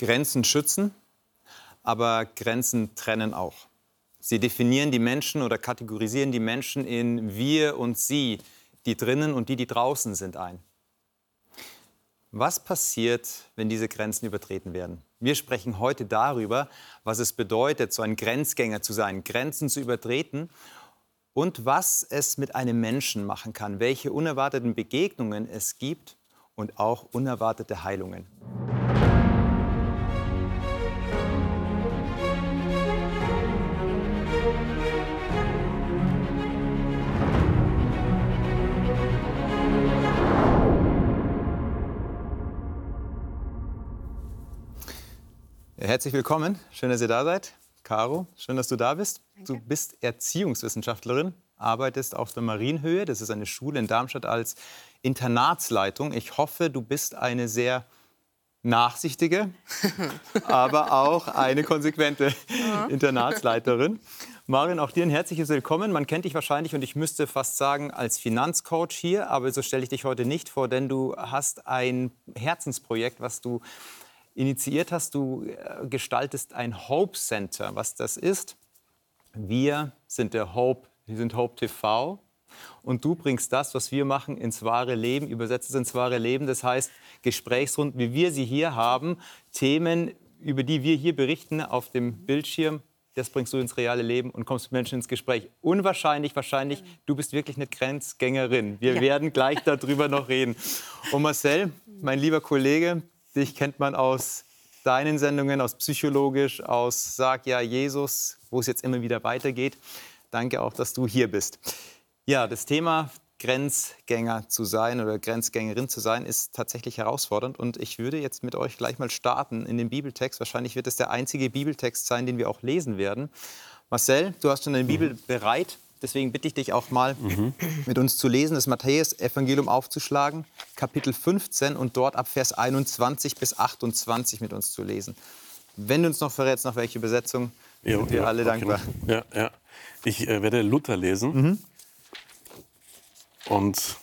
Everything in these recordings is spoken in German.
Grenzen schützen, aber Grenzen trennen auch. Sie definieren die Menschen oder kategorisieren die Menschen in wir und sie, die drinnen und die, die draußen sind, ein. Was passiert, wenn diese Grenzen übertreten werden? Wir sprechen heute darüber, was es bedeutet, so ein Grenzgänger zu sein, Grenzen zu übertreten und was es mit einem Menschen machen kann, welche unerwarteten Begegnungen es gibt und auch unerwartete Heilungen. Herzlich willkommen. Schön, dass ihr da seid. Caro, schön, dass du da bist. Danke. Du bist Erziehungswissenschaftlerin, arbeitest auf der Marienhöhe. Das ist eine Schule in Darmstadt als Internatsleitung. Ich hoffe, du bist eine sehr nachsichtige, aber auch eine konsequente Internatsleiterin. Marion, auch dir ein herzliches Willkommen. Man kennt dich wahrscheinlich und ich müsste fast sagen als Finanzcoach hier, aber so stelle ich dich heute nicht vor, denn du hast ein Herzensprojekt, was du initiiert hast. Du äh, gestaltest ein Hope Center. Was das ist? Wir sind der Hope, wir sind Hope TV. Und du bringst das, was wir machen, ins wahre Leben, übersetzt es ins wahre Leben. Das heißt, Gesprächsrunden, wie wir sie hier haben, Themen, über die wir hier berichten auf dem Bildschirm, das bringst du ins reale Leben und kommst mit Menschen ins Gespräch. Unwahrscheinlich, wahrscheinlich, du bist wirklich eine Grenzgängerin. Wir ja. werden gleich darüber noch reden. Und Marcel, mein lieber Kollege, Dich kennt man aus deinen Sendungen, aus Psychologisch, aus Sag ja Jesus, wo es jetzt immer wieder weitergeht. Danke auch, dass du hier bist. Ja, das Thema Grenzgänger zu sein oder Grenzgängerin zu sein, ist tatsächlich herausfordernd. Und ich würde jetzt mit euch gleich mal starten in den Bibeltext. Wahrscheinlich wird es der einzige Bibeltext sein, den wir auch lesen werden. Marcel, du hast schon eine Bibel bereit. Deswegen bitte ich dich auch mal mhm. mit uns zu lesen, das Matthäus-Evangelium aufzuschlagen, Kapitel 15 und dort ab Vers 21 bis 28 mit uns zu lesen. Wenn du uns noch verrätst, nach welcher Übersetzung, ja, sind wir ja, alle dankbar. Ja, ja. Ich äh, werde Luther lesen. Mhm. Und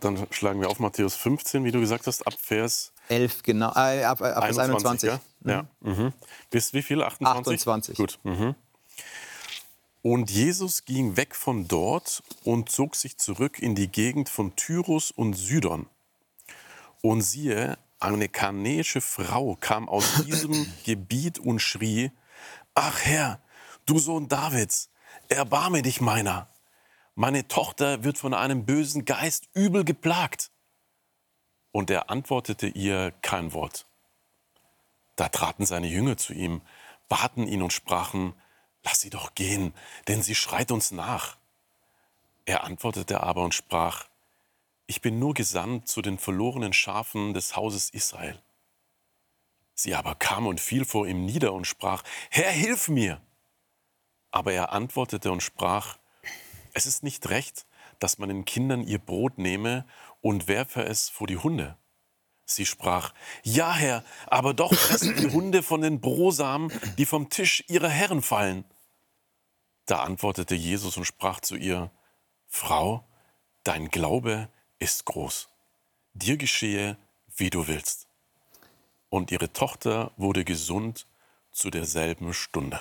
dann schlagen wir auf Matthäus 15, wie du gesagt hast, ab Vers 11, genau, äh, ab, ab 21, 21. Ja? Mhm. ja. Mhm. Bis wie viel? 28? 28. Gut. Mhm. Und Jesus ging weg von dort und zog sich zurück in die Gegend von Tyrus und Sidon. Und siehe, eine kanäische Frau kam aus diesem Gebiet und schrie, Ach Herr, du Sohn Davids, erbarme dich meiner. Meine Tochter wird von einem bösen Geist übel geplagt. Und er antwortete ihr kein Wort. Da traten seine Jünger zu ihm, baten ihn und sprachen, Lass sie doch gehen, denn sie schreit uns nach. Er antwortete aber und sprach, Ich bin nur gesandt zu den verlorenen Schafen des Hauses Israel. Sie aber kam und fiel vor ihm nieder und sprach, Herr, hilf mir! Aber er antwortete und sprach, Es ist nicht recht, dass man den Kindern ihr Brot nehme und werfe es vor die Hunde. Sie sprach, Ja, Herr, aber doch fressen die Hunde von den Brosamen, die vom Tisch ihrer Herren fallen. Da antwortete Jesus und sprach zu ihr, Frau, dein Glaube ist groß. Dir geschehe, wie du willst. Und ihre Tochter wurde gesund zu derselben Stunde.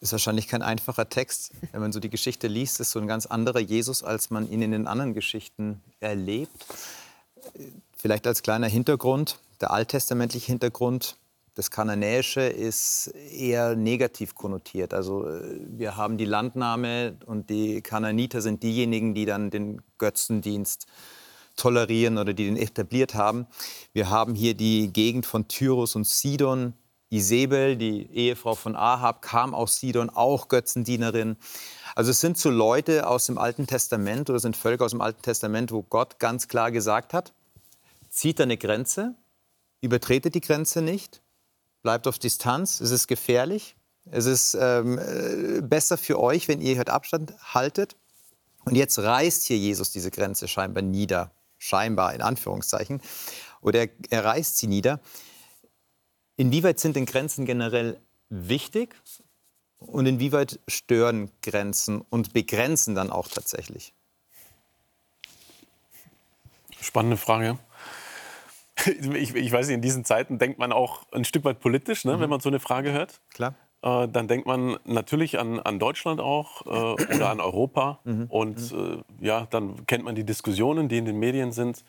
Ist wahrscheinlich kein einfacher Text. Wenn man so die Geschichte liest, ist so ein ganz anderer Jesus, als man ihn in den anderen Geschichten erlebt. Vielleicht als kleiner Hintergrund, der alttestamentliche Hintergrund, das Kananäische ist eher negativ konnotiert. Also äh, wir haben die Landnahme und die Kananiter sind diejenigen, die dann den Götzendienst tolerieren oder die den etabliert haben. Wir haben hier die Gegend von Tyrus und Sidon. Isabel, die Ehefrau von Ahab, kam aus Sidon, auch Götzendienerin. Also es sind so Leute aus dem Alten Testament oder sind Völker aus dem Alten Testament, wo Gott ganz klar gesagt hat, zieht eine Grenze, übertretet die Grenze nicht, bleibt auf Distanz, es ist gefährlich, es ist ähm, äh, besser für euch, wenn ihr heute Abstand haltet. Und jetzt reißt hier Jesus diese Grenze scheinbar nieder, scheinbar in Anführungszeichen, oder er, er reißt sie nieder. Inwieweit sind denn Grenzen generell wichtig und inwieweit stören Grenzen und begrenzen dann auch tatsächlich? Spannende Frage. ich, ich, weiß nicht, in diesen Zeiten denkt man auch ein Stück weit politisch, ne, mhm. wenn man so eine Frage hört. Klar. Äh, dann denkt man natürlich an, an Deutschland auch äh, oder an Europa. Mhm. Und mhm. äh, ja, dann kennt man die Diskussionen, die in den Medien sind.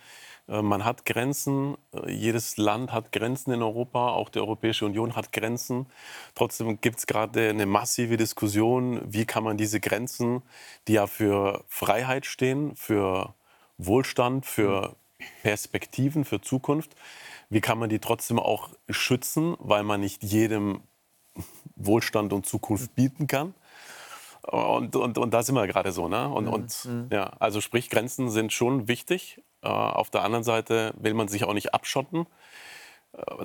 Äh, man hat Grenzen, äh, jedes Land hat Grenzen in Europa, auch die Europäische Union hat Grenzen. Trotzdem gibt es gerade eine massive Diskussion, wie kann man diese Grenzen, die ja für Freiheit stehen, für Wohlstand, für Perspektiven, für Zukunft, wie kann man die trotzdem auch schützen, weil man nicht jedem Wohlstand und Zukunft bieten kann. Und, und, und da sind wir gerade so. Ne? Und, mhm. und, mhm. ja, also sprich, Grenzen sind schon wichtig. Äh, auf der anderen Seite will man sich auch nicht abschotten.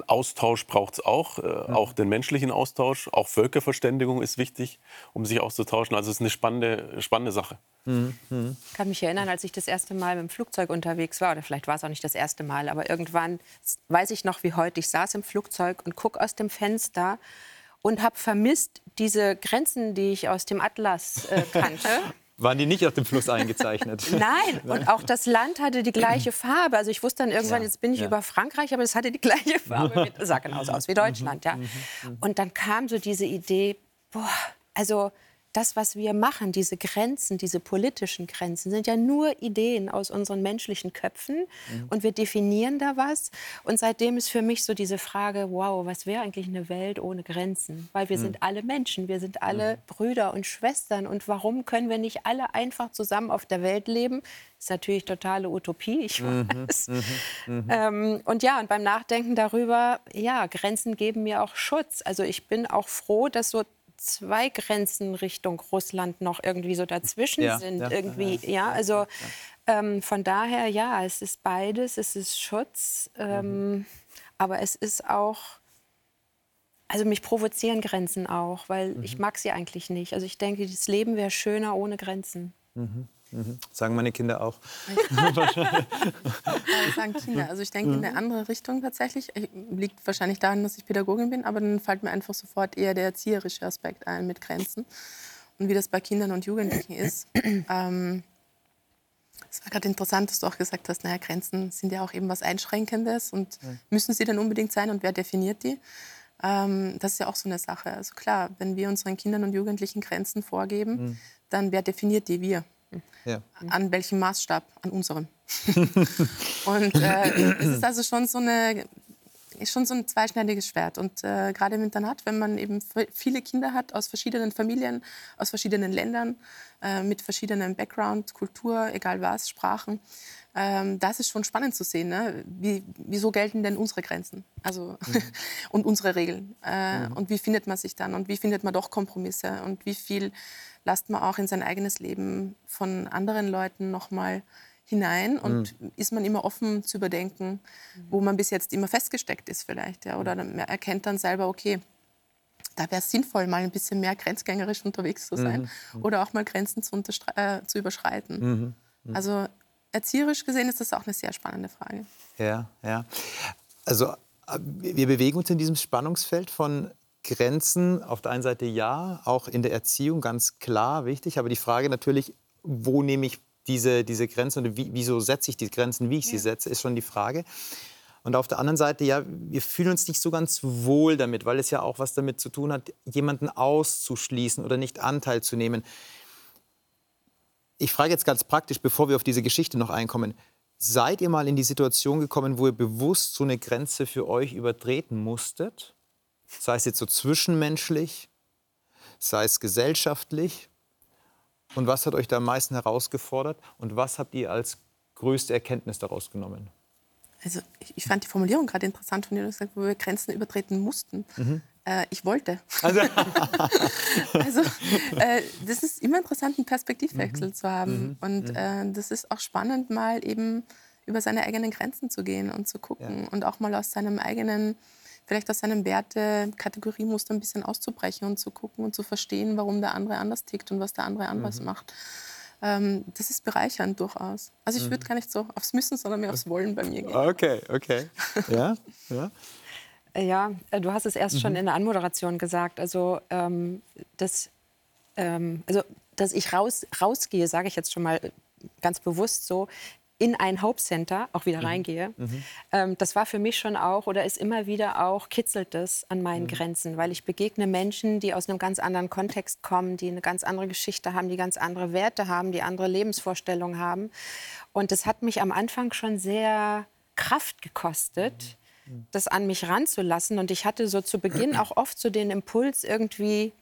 Austausch braucht es auch, äh, mhm. auch den menschlichen Austausch. Auch Völkerverständigung ist wichtig, um sich auszutauschen. Also es ist eine spannende, spannende Sache. Mhm. mhm. Ich kann mich erinnern, als ich das erste Mal mit dem Flugzeug unterwegs war, oder vielleicht war es auch nicht das erste Mal, aber irgendwann weiß ich noch wie heute, ich saß im Flugzeug und gucke aus dem Fenster und habe vermisst diese Grenzen, die ich aus dem Atlas äh, kannte. Waren die nicht auf dem Fluss eingezeichnet? Nein, und auch das Land hatte die gleiche Farbe. Also ich wusste dann irgendwann, jetzt bin ich ja. über Frankreich, aber es hatte die gleiche Farbe. Das sah genauso aus wie Deutschland. Ja. Mhm, mhm. Und dann kam so diese Idee, boah, also das, was wir machen, diese Grenzen, diese politischen Grenzen, sind ja nur Ideen aus unseren menschlichen Köpfen mhm. und wir definieren da was. Und seitdem ist für mich so diese Frage, wow, was wäre eigentlich eine Welt ohne Grenzen? Weil wir mhm. sind alle Menschen, wir sind alle mhm. Brüder und Schwestern und warum können wir nicht alle einfach zusammen auf der Welt leben? ist natürlich totale Utopie, ich mhm, weiß. Mhm, mhm, ähm, und ja, und beim Nachdenken darüber, ja, Grenzen geben mir auch Schutz. Also ich bin auch froh, dass so zwei Grenzen Richtung Russland noch irgendwie so dazwischen ja, sind. Ja, irgendwie, ja, also ähm, von daher, ja, es ist beides, es ist Schutz, ähm, mhm. aber es ist auch, also mich provozieren Grenzen auch, weil mhm. ich mag sie eigentlich nicht. Also ich denke, das Leben wäre schöner ohne Grenzen. Mhm. Mhm. Sagen meine Kinder auch. Sagen Kinder. Also ich denke in eine andere Richtung tatsächlich. Liegt wahrscheinlich daran, dass ich Pädagogin bin, aber dann fällt mir einfach sofort eher der erzieherische Aspekt ein mit Grenzen und wie das bei Kindern und Jugendlichen ist. Ähm, es war gerade interessant, dass du auch gesagt hast, naja, Grenzen sind ja auch eben was Einschränkendes und müssen sie denn unbedingt sein und wer definiert die? Ähm, das ist ja auch so eine Sache. Also klar, wenn wir unseren Kindern und Jugendlichen Grenzen vorgeben, mhm. dann wer definiert die wir? Ja. An welchem Maßstab? An unserem. und äh, es ist also schon so, eine, schon so ein zweischneidiges Schwert. Und äh, gerade im Internat, wenn man eben viele Kinder hat aus verschiedenen Familien, aus verschiedenen Ländern, äh, mit verschiedenem Background, Kultur, egal was, Sprachen, ähm, das ist schon spannend zu sehen. Ne? Wie, wieso gelten denn unsere Grenzen also, mhm. und unsere Regeln? Äh, mhm. Und wie findet man sich dann? Und wie findet man doch Kompromisse? Und wie viel lasst man auch in sein eigenes Leben von anderen Leuten nochmal hinein und mhm. ist man immer offen zu überdenken, wo man bis jetzt immer festgesteckt ist vielleicht. Ja, oder man erkennt dann selber, okay, da wäre es sinnvoll, mal ein bisschen mehr grenzgängerisch unterwegs zu sein mhm. oder auch mal Grenzen zu, äh, zu überschreiten. Mhm. mhm. Also erzieherisch gesehen ist das auch eine sehr spannende Frage. Ja, ja. Also äh, wir bewegen uns in diesem Spannungsfeld von Grenzen auf der einen Seite ja, auch in der Erziehung ganz klar wichtig, aber die Frage natürlich, wo nehme ich diese, diese Grenzen und wie, wieso setze ich die Grenzen, wie ich sie setze, ist schon die Frage. Und auf der anderen Seite, ja, wir fühlen uns nicht so ganz wohl damit, weil es ja auch was damit zu tun hat, jemanden auszuschließen oder nicht Anteil zu nehmen. Ich frage jetzt ganz praktisch, bevor wir auf diese Geschichte noch einkommen, seid ihr mal in die Situation gekommen, wo ihr bewusst so eine Grenze für euch übertreten musstet? Sei es jetzt so zwischenmenschlich, sei es gesellschaftlich. Und was hat euch da am meisten herausgefordert und was habt ihr als größte Erkenntnis daraus genommen? Also ich fand die Formulierung gerade interessant von dir, gesagt, wo wir Grenzen übertreten mussten. Mhm. Äh, ich wollte. Also, also äh, das ist immer interessant, einen Perspektivwechsel mhm. zu haben. Mhm. Und mhm. äh, das ist auch spannend, mal eben über seine eigenen Grenzen zu gehen und zu gucken ja. und auch mal aus seinem eigenen vielleicht aus seinem Werte-Kategoriemuster ein bisschen auszubrechen und zu gucken und zu verstehen, warum der andere anders tickt und was der andere anders mhm. macht. Ähm, das ist bereichernd durchaus. Also ich würde mhm. gar nicht so aufs Müssen, sondern mehr aufs Wollen bei mir gehen. Okay, okay. Ja, ja. Ja, äh, du hast es erst mhm. schon in der Anmoderation gesagt. Also, ähm, das, ähm, also dass ich raus, rausgehe, sage ich jetzt schon mal ganz bewusst so, in ein Hauptcenter auch wieder mhm. reingehe. Mhm. Ähm, das war für mich schon auch oder ist immer wieder auch, kitzelt es an meinen mhm. Grenzen, weil ich begegne Menschen, die aus einem ganz anderen Kontext kommen, die eine ganz andere Geschichte haben, die ganz andere Werte haben, die andere Lebensvorstellungen haben. Und das hat mich am Anfang schon sehr Kraft gekostet, mhm. das an mich ranzulassen. Und ich hatte so zu Beginn auch oft so den Impuls, irgendwie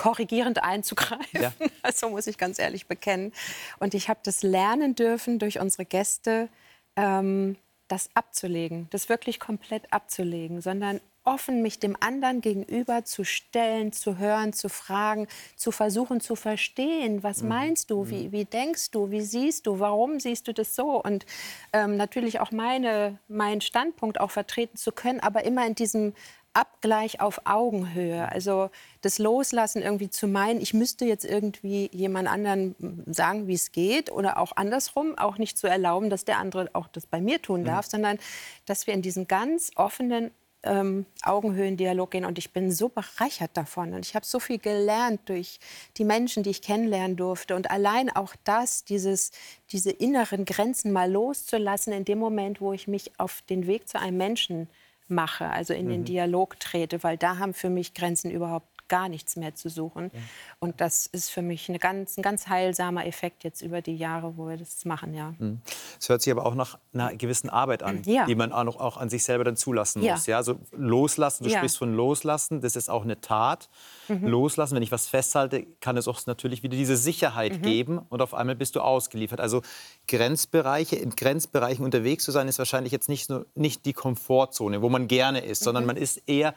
korrigierend einzugreifen. Ja. Also muss ich ganz ehrlich bekennen. Und ich habe das lernen dürfen durch unsere Gäste, ähm, das abzulegen, das wirklich komplett abzulegen, sondern offen mich dem anderen gegenüber zu stellen, zu hören, zu fragen, zu versuchen zu verstehen, was mhm. meinst du, wie, mhm. wie denkst du, wie siehst du, warum siehst du das so und ähm, natürlich auch meine, meinen Standpunkt auch vertreten zu können, aber immer in diesem Abgleich auf Augenhöhe. Also das Loslassen irgendwie zu meinen, ich müsste jetzt irgendwie jemand anderen sagen, wie es geht oder auch andersrum, auch nicht zu erlauben, dass der andere auch das bei mir tun darf, mhm. sondern dass wir in diesen ganz offenen ähm, Augenhöhendialog gehen und ich bin so bereichert davon und ich habe so viel gelernt durch die Menschen, die ich kennenlernen durfte und allein auch das, dieses, diese inneren Grenzen mal loszulassen in dem Moment, wo ich mich auf den Weg zu einem Menschen mache, also in mhm. den Dialog trete, weil da haben für mich Grenzen überhaupt gar nichts mehr zu suchen. Ja. Und das ist für mich ganz, ein ganz heilsamer Effekt jetzt über die Jahre, wo wir das machen, ja. Mhm. Es hört sich aber auch nach einer gewissen Arbeit an, ja. die man auch, noch, auch an sich selber dann zulassen muss. Ja, so loslassen, du sprichst von loslassen, das ist auch eine Tat. Mhm. Loslassen, wenn ich was festhalte, kann es auch natürlich wieder diese Sicherheit mhm. geben und auf einmal bist du ausgeliefert. Also Grenzbereiche, in Grenzbereichen unterwegs zu sein, ist wahrscheinlich jetzt nicht, nur, nicht die Komfortzone, wo man gerne ist, sondern mhm. man ist eher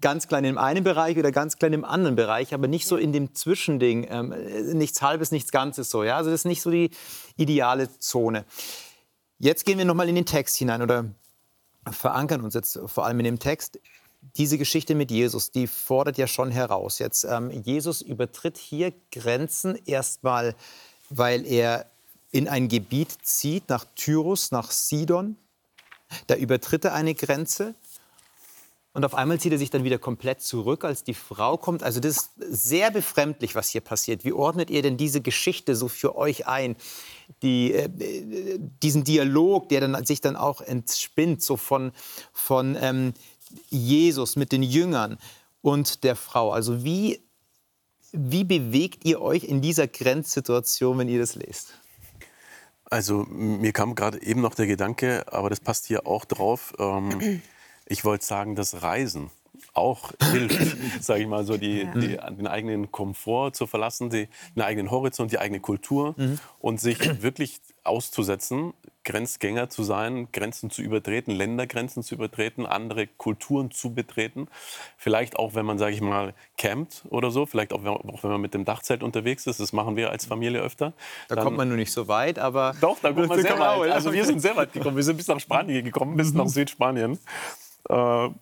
ganz klein im einen Bereich oder ganz klein im anderen Bereich, aber nicht so in dem Zwischending, ähm, nichts Halbes, nichts Ganzes so. Ja? Also das ist nicht so die ideale Zone. Jetzt gehen wir noch mal in den Text hinein oder verankern uns jetzt vor allem in dem Text. Diese Geschichte mit Jesus, die fordert ja schon heraus. Jetzt ähm, Jesus übertritt hier Grenzen erstmal, weil er in ein Gebiet zieht nach Tyrus, nach Sidon. Da übertritt er eine Grenze. Und auf einmal zieht er sich dann wieder komplett zurück, als die Frau kommt. Also das ist sehr befremdlich, was hier passiert. Wie ordnet ihr denn diese Geschichte so für euch ein? Die, äh, diesen Dialog, der dann, sich dann auch entspinnt, so von, von ähm, Jesus mit den Jüngern und der Frau. Also wie, wie bewegt ihr euch in dieser Grenzsituation, wenn ihr das lest? Also mir kam gerade eben noch der Gedanke, aber das passt hier auch drauf. Ähm, ich wollte sagen, das Reisen auch hilft, sage ich mal, so die, ja. die, den eigenen Komfort zu verlassen, die, den eigenen Horizont, die eigene Kultur mhm. und sich wirklich auszusetzen, Grenzgänger zu sein, Grenzen zu übertreten, Ländergrenzen zu übertreten, andere Kulturen zu betreten. Vielleicht auch, wenn man, sage ich mal, campt oder so, vielleicht auch, auch, wenn man mit dem Dachzelt unterwegs ist. Das machen wir als Familie öfter. Da Dann, kommt man nur nicht so weit, aber... Doch, da kommt man sehr weit. Also wir sind sehr weit gekommen. Wir sind bis nach Spanien gekommen, bis nach Südspanien äh,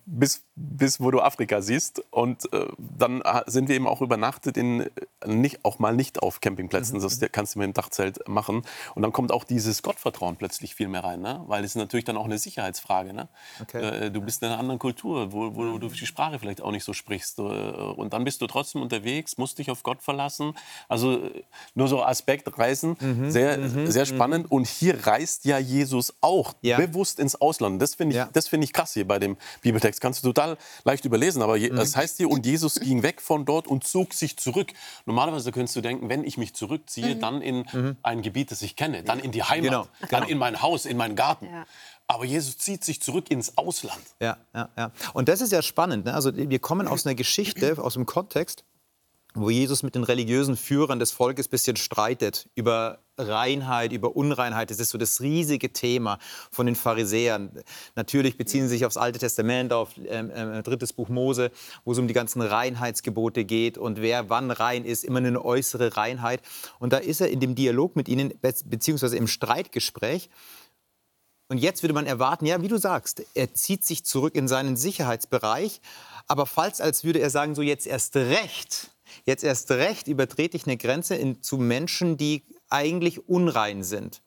bis, bis wo du Afrika siehst. Und äh, dann sind wir eben auch übernachtet in äh, nicht, auch mal nicht auf Campingplätzen. Mhm. Das kannst du mit dem Dachzelt machen. Und dann kommt auch dieses Gottvertrauen plötzlich viel mehr rein, ne? weil es ist natürlich dann auch eine Sicherheitsfrage. Ne? Okay. Äh, du bist in einer anderen Kultur, wo, wo du die Sprache vielleicht auch nicht so sprichst. Äh, und dann bist du trotzdem unterwegs, musst dich auf Gott verlassen. Also äh, nur so Aspekt Reisen, mhm. sehr, mhm. sehr mhm. spannend. Und hier reist ja Jesus auch ja. bewusst ins Ausland. Das finde ich, ja. find ich krass hier bei dem Bibeltext. Kannst du total leicht überlesen. Aber mhm. das heißt hier, und Jesus ging weg von dort und zog sich zurück. Normalerweise könntest du denken, wenn ich mich zurückziehe, mhm. dann in mhm. ein Gebiet, das ich kenne, dann in die Heimat, genau. dann genau. in mein Haus, in meinen Garten. Ja. Aber Jesus zieht sich zurück ins Ausland. Ja, ja, ja. Und das ist ja spannend. Ne? Also wir kommen aus einer Geschichte, aus dem Kontext, wo Jesus mit den religiösen Führern des Volkes ein bisschen streitet über Reinheit, über Unreinheit. Das ist so das riesige Thema von den Pharisäern. Natürlich beziehen sie sich aufs Alte Testament, auf ähm, äh, drittes Buch Mose, wo es um die ganzen Reinheitsgebote geht und wer wann rein ist, immer eine äußere Reinheit. Und da ist er in dem Dialog mit ihnen, beziehungsweise im Streitgespräch. Und jetzt würde man erwarten, ja, wie du sagst, er zieht sich zurück in seinen Sicherheitsbereich. Aber falls als würde er sagen, so jetzt erst recht, Jetzt erst recht übertrete ich eine Grenze in, zu Menschen, die eigentlich unrein sind.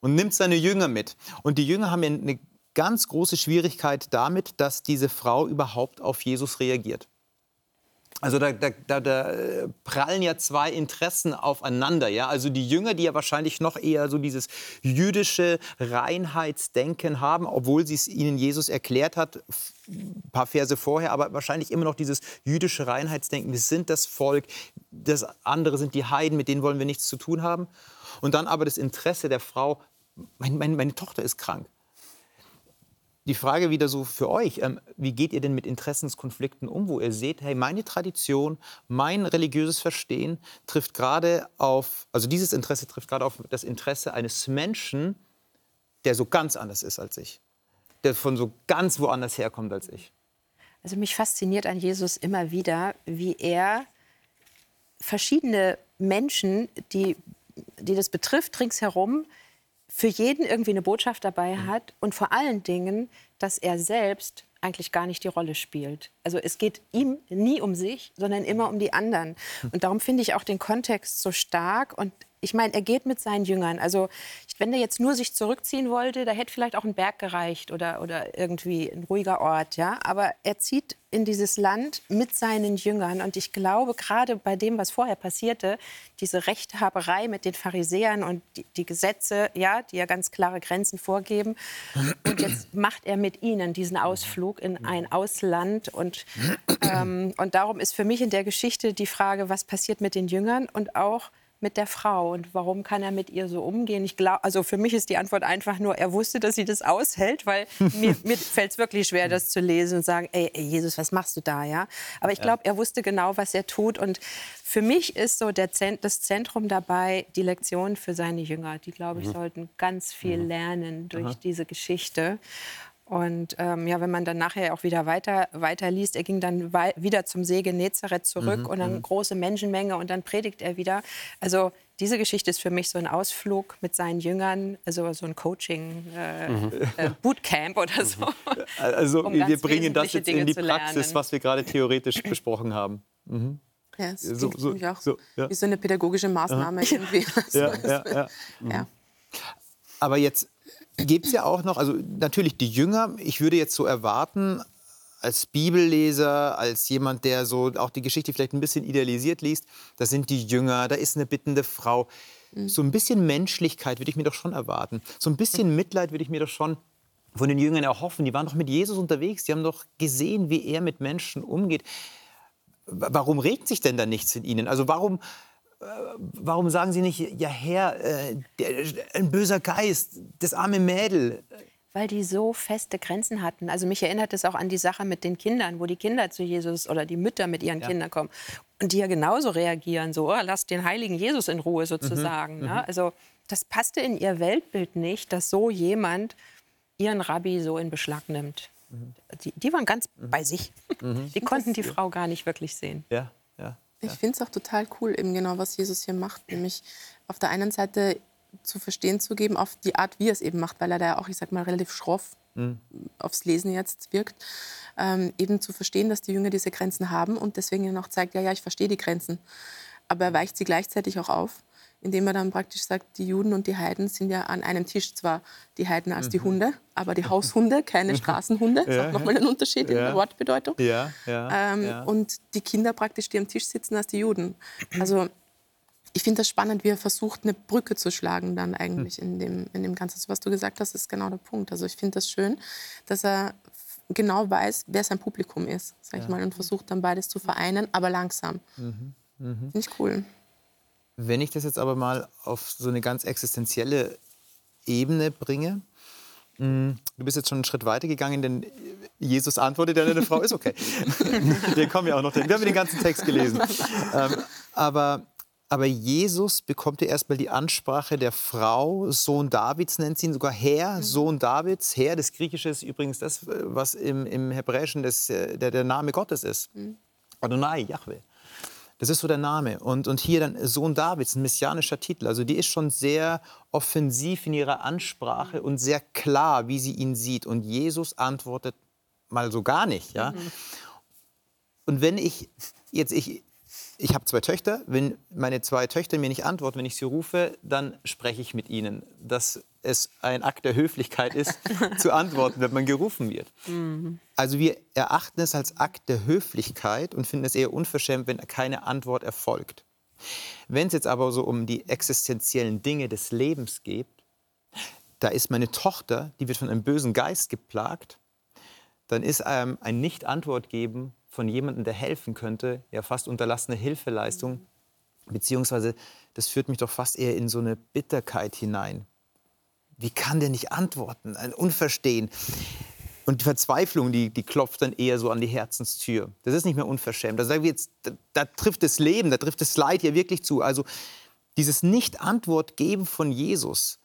Und nimmt seine Jünger mit. Und die Jünger haben eine ganz große Schwierigkeit damit, dass diese Frau überhaupt auf Jesus reagiert. Also da, da, da, äh, prallen ja zwei Interessen aufeinander. Ja? Also die Jünger, die ja wahrscheinlich noch eher so dieses jüdische Reinheitsdenken haben, obwohl sie es ihnen Jesus erklärt hat, ein paar Verse vorher, aber wahrscheinlich immer noch dieses jüdische Reinheitsdenken. Wir sind das Volk, das andere sind die Heiden, mit denen wollen wir nichts zu tun haben. Und dann aber das Interesse der Frau, mein, mein, meine Tochter ist krank die Frage wieder so für euch, ähm, wie geht ihr denn mit Interessenskonflikten um, wo ihr seht, hey, meine Tradition, mein religiöses Verstehen trifft gerade auf, also dieses Interesse trifft gerade auf das Interesse eines Menschen, der so ganz anders ist als ich, der von so ganz woanders herkommt als ich. Also mich fasziniert an Jesus immer wieder, wie er verschiedene Menschen, die, die das betrifft, ringsherum, für jeden irgendwie eine Botschaft dabei mhm. hat und vor allen Dingen, dass er selbst eigentlich gar nicht die Rolle spielt. Also es geht ihm nie um sich, sondern immer um die anderen. Hm. Und darum finde ich auch den Kontext so stark und ich meine, er geht mit seinen Jüngern. Also wenn er jetzt nur sich zurückziehen wollte, da hätte vielleicht auch ein Berg gereicht oder, oder irgendwie ein ruhiger Ort. Ja? Aber er zieht in dieses Land mit seinen Jüngern. Und ich glaube, gerade bei dem, was vorher passierte, diese Rechthaberei mit den Pharisäern und die, die Gesetze, ja, die ja ganz klare Grenzen vorgeben. Und jetzt macht er mit ihnen diesen Ausflug in ein Ausland. Und, ähm, und darum ist für mich in der Geschichte die Frage, was passiert mit den Jüngern und auch, mit der Frau und warum kann er mit ihr so umgehen? Ich glaube, also für mich ist die Antwort einfach nur, er wusste, dass sie das aushält, weil mir, mir fällt es wirklich schwer, das zu lesen und sagen, ey, ey Jesus, was machst du da, ja? Aber ich glaube, er wusste genau, was er tut und für mich ist so Zent das Zentrum dabei die Lektion für seine Jünger. Die, glaube ich, mhm. sollten ganz viel mhm. lernen durch Aha. diese Geschichte. Und ähm, ja, wenn man dann nachher auch wieder weiter, weiter liest, er ging dann wieder zum See Genezareth zurück mhm, und dann mhm. große Menschenmenge und dann predigt er wieder. Also diese Geschichte ist für mich so ein Ausflug mit seinen Jüngern, also so ein Coaching, äh, mhm. äh, Bootcamp oder so. Also um wir bringen das jetzt Dinge in die Praxis, was wir gerade theoretisch besprochen haben. Mhm. Ja, das so, so, auch so, ja. wie so eine pädagogische Maßnahme Aha. irgendwie. ja, ja, ja. ja. Aber jetzt gibt es ja auch noch, also natürlich die Jünger, ich würde jetzt so erwarten, als Bibelleser, als jemand, der so auch die Geschichte vielleicht ein bisschen idealisiert liest, da sind die Jünger, da ist eine bittende Frau. Mhm. So ein bisschen Menschlichkeit würde ich mir doch schon erwarten. So ein bisschen Mitleid würde ich mir doch schon von den Jüngern erhoffen. Die waren doch mit Jesus unterwegs, die haben doch gesehen, wie er mit Menschen umgeht. Warum regt sich denn da nichts in ihnen? Also warum, warum sagen Sie nicht, ja Herr, äh, der, ein böser Geist, das arme Mädel? Weil die so feste Grenzen hatten. Also mich erinnert es auch an die Sache mit den Kindern, wo die Kinder zu Jesus oder die Mütter mit ihren ja. Kindern kommen und die ja genauso reagieren, so, oh, lasst den heiligen Jesus in Ruhe sozusagen. Mhm. Ne? Also das passte in ihr Weltbild nicht, dass so jemand ihren Rabbi so in Beschlag nimmt. Mhm. Die, die, waren ganz mhm. bei sich. Mhm. Die konnten die Frau gar nicht wirklich sehen. Ja, ja. Ich finde es auch total cool, eben genau, was Jesus hier macht. Nämlich auf der einen Seite zu verstehen zu geben, auf die Art, wie er es eben macht, weil er da ja auch, ich sag mal, relativ schroff mhm. aufs Lesen jetzt wirkt, ähm, eben zu verstehen, dass die Jünger diese Grenzen haben und deswegen ihnen auch zeigt, ja, ja, ich verstehe die Grenzen. Aber er weicht sie gleichzeitig auch auf indem er dann praktisch sagt, die Juden und die Heiden sind ja an einem Tisch, zwar die Heiden als mhm. die Hunde, aber die Haushunde, keine Straßenhunde. Das ist auch nochmal ein Unterschied ja. in der Wortbedeutung. Ja, ja, ähm, Und die Kinder praktisch, die am Tisch sitzen, als die Juden. Also ich finde das spannend, wie er versucht, eine Brücke zu schlagen dann eigentlich in dem, in dem Ganzen. Also, was du gesagt hast, ist genau der Punkt. Also ich finde das schön, dass er genau weiß, wer sein Publikum ist, sag ich mal, und versucht dann beides zu vereinen, aber langsam. Mhm. Mhm. Finde ich cool. Wenn ich das jetzt aber mal auf so eine ganz existenzielle Ebene bringe, hm, Du bist jetzt schon einen Schritt weiter gegangen, denn Jesus antwortet ja, eine Frau ist okay. Wir kommen ja auch noch. Wir haben den ganzen Text gelesen. Ähm, aber, aber Jesus bekommt ja erstmal die Ansprache der Frau, Sohn Davids nennt sie ihn, sogar Herr, mhm. Sohn Davids. Herr, das Griechische ist übrigens das, was im, im Hebräischen das, der, der Name Gottes ist. Mhm. Adonai, Yahweh. Das ist so der Name. Und, und hier dann Sohn Davids, ein messianischer Titel. Also die ist schon sehr offensiv in ihrer Ansprache und sehr klar, wie sie ihn sieht. Und Jesus antwortet mal so gar nicht. Ja? Mhm. Und wenn ich jetzt, ich, ich habe zwei Töchter, wenn meine zwei Töchter mir nicht antworten, wenn ich sie rufe, dann spreche ich mit ihnen. Das es ein Akt der Höflichkeit ist, zu antworten, wenn man gerufen wird. Also wir erachten es als Akt der Höflichkeit und finden es eher unverschämt, wenn keine Antwort erfolgt. Wenn es jetzt aber so um die existenziellen Dinge des Lebens geht, da ist meine Tochter, die wird von einem bösen Geist geplagt, dann ist ähm, ein Nicht-Antwort geben von jemandem, der helfen könnte, ja fast unterlassene Hilfeleistung, beziehungsweise das führt mich doch fast eher in so eine Bitterkeit hinein. Wie kann der nicht antworten? Ein Unverstehen. Und die Verzweiflung, die, die klopft dann eher so an die Herzenstür. Das ist nicht mehr unverschämt. Da, sagen wir jetzt, da, da trifft das Leben, da trifft das Leid hier wirklich zu. Also dieses Nicht-Antwort geben von Jesus,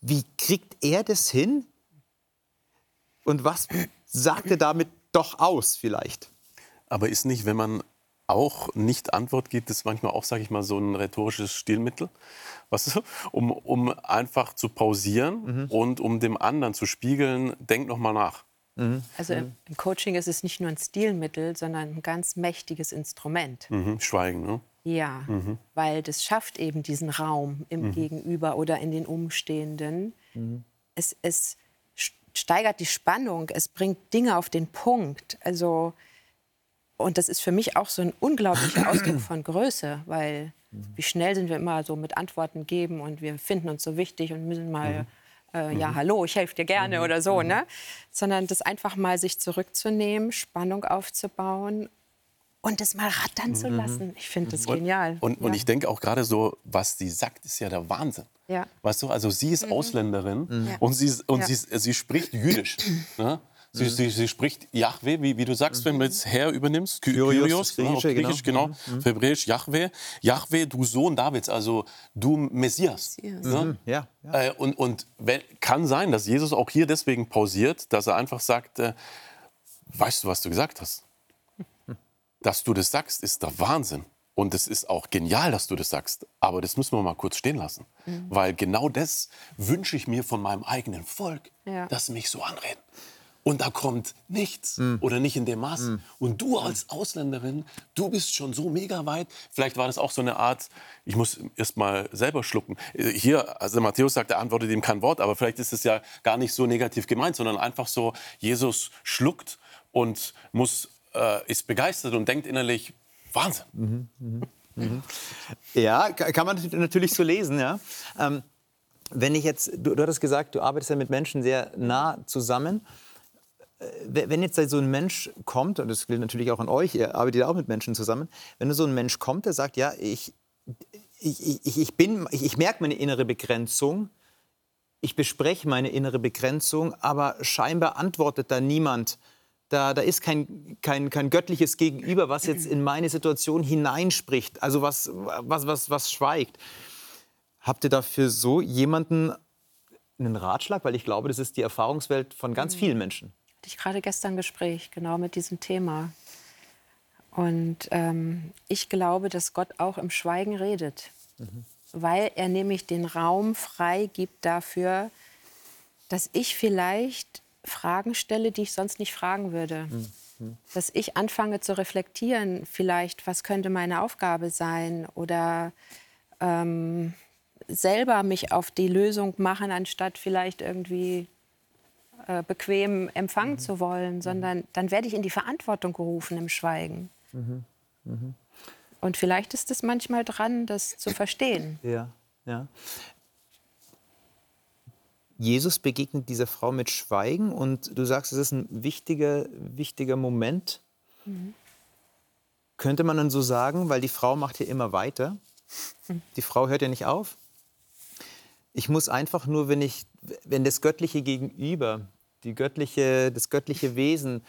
wie kriegt er das hin? Und was sagt er damit doch aus vielleicht? Aber ist nicht, wenn man auch nicht Antwort gibt, das manchmal auch, sage ich mal, so ein rhetorisches Stilmittel, was, um, um einfach zu pausieren mhm. und um dem anderen zu spiegeln, denk noch mal nach. Mhm. Also im Coaching ist es nicht nur ein Stilmittel, sondern ein ganz mächtiges Instrument. Mhm. Schweigen, ne? Ja, mhm. weil das schafft eben diesen Raum im mhm. Gegenüber oder in den Umstehenden. Mhm. Es, es steigert die Spannung, es bringt Dinge auf den Punkt. Also und das ist für mich auch so ein unglaublicher Ausdruck von Größe, weil wie schnell sind wir immer so mit Antworten geben und wir finden uns so wichtig und müssen mal, mhm. äh, ja, mhm. hallo, ich helfe dir gerne mhm. oder so, mhm. ne? Sondern das einfach mal sich zurückzunehmen, Spannung aufzubauen und das mal rattern zu lassen. Ich finde das genial. Und, und, ja. ich denke auch gerade so, was sie sagt, ist ja der Wahnsinn. Ja. Weißt du, also sie ist Ausländerin mhm. und, sie, und ja. sie, sie spricht Jüdisch. ne? Sie, mhm. sie, sie, spricht Yahweh, wie, wie du sagst, wenn du jetzt Herr übernimmst. Kyrios, Kyrios Griechisch, Griechisch, genau. genau. Mhm. Hebräisch, Yahweh. Yahweh, du Sohn Davids, also du Messias. Messias. Ne? Mhm. Ja, ja. Äh, und und wenn, kann sein, dass Jesus auch hier deswegen pausiert, dass er einfach sagt, äh, weißt du, was du gesagt hast? Dass du das sagst, ist der Wahnsinn. Und es ist auch genial, dass du das sagst. Aber das müssen wir mal kurz stehen lassen. Mhm. Weil genau das wünsche ich mir von meinem eigenen Volk, ja. dass sie mich so anreden und da kommt nichts mm. oder nicht in dem Maß. Mm. Und du als Ausländerin, du bist schon so mega weit. Vielleicht war das auch so eine Art, ich muss erst mal selber schlucken. Hier, also Matthäus sagt, er antwortet ihm kein Wort, aber vielleicht ist es ja gar nicht so negativ gemeint, sondern einfach so, Jesus schluckt und muss, äh, ist begeistert und denkt innerlich, Wahnsinn. Mhm, mhm, mhm. Ja, kann man natürlich so lesen, ja. Ähm, wenn ich jetzt, du, du hattest gesagt, du arbeitest ja mit Menschen sehr nah zusammen wenn jetzt so ein Mensch kommt, und das gilt natürlich auch an euch, ihr arbeitet auch mit Menschen zusammen, wenn so ein Mensch kommt, der sagt, ja, ich, ich, ich, ich, bin, ich, ich merke meine innere Begrenzung, ich bespreche meine innere Begrenzung, aber scheinbar antwortet da niemand. Da, da ist kein, kein, kein göttliches Gegenüber, was jetzt in meine Situation hineinspricht, also was, was, was, was schweigt. Habt ihr dafür so jemanden einen Ratschlag? Weil ich glaube, das ist die Erfahrungswelt von ganz vielen Menschen hatte ich gerade gestern ein Gespräch genau mit diesem Thema. Und ähm, ich glaube, dass Gott auch im Schweigen redet, mhm. weil er nämlich den Raum frei gibt dafür, dass ich vielleicht Fragen stelle, die ich sonst nicht fragen würde. Mhm. Dass ich anfange zu reflektieren, vielleicht, was könnte meine Aufgabe sein oder ähm, selber mich auf die Lösung machen, anstatt vielleicht irgendwie äh, bequem empfangen mhm. zu wollen, sondern dann werde ich in die Verantwortung gerufen im Schweigen. Mhm. Mhm. Und vielleicht ist es manchmal dran, das zu verstehen. Ja, ja. Jesus begegnet dieser Frau mit Schweigen und du sagst, es ist ein wichtiger, wichtiger Moment. Mhm. Könnte man dann so sagen, weil die Frau macht ja immer weiter. Mhm. Die Frau hört ja nicht auf. Ich muss einfach nur, wenn, ich, wenn das göttliche Gegenüber die göttliche, das göttliche Wesen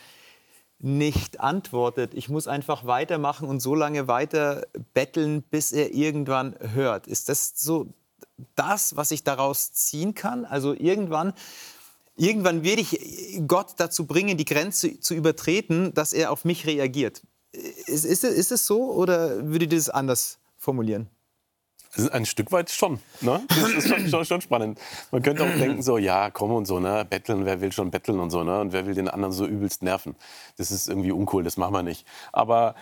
nicht antwortet. Ich muss einfach weitermachen und so lange weiter betteln, bis er irgendwann hört. Ist das so das, was ich daraus ziehen kann? Also irgendwann, irgendwann werde ich Gott dazu bringen, die Grenze zu übertreten, dass er auf mich reagiert. Ist, ist, ist es so oder würde ich das anders formulieren? Ein Stück weit schon. Ne? Das ist schon, schon, schon, spannend. Man könnte auch denken, so, ja, komm und so, ne? betteln, wer will schon betteln und so, ne? und wer will den anderen so übelst nerven. Das ist irgendwie uncool, das machen wir nicht. Aber